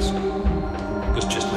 The was just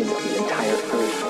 as something the entire Earth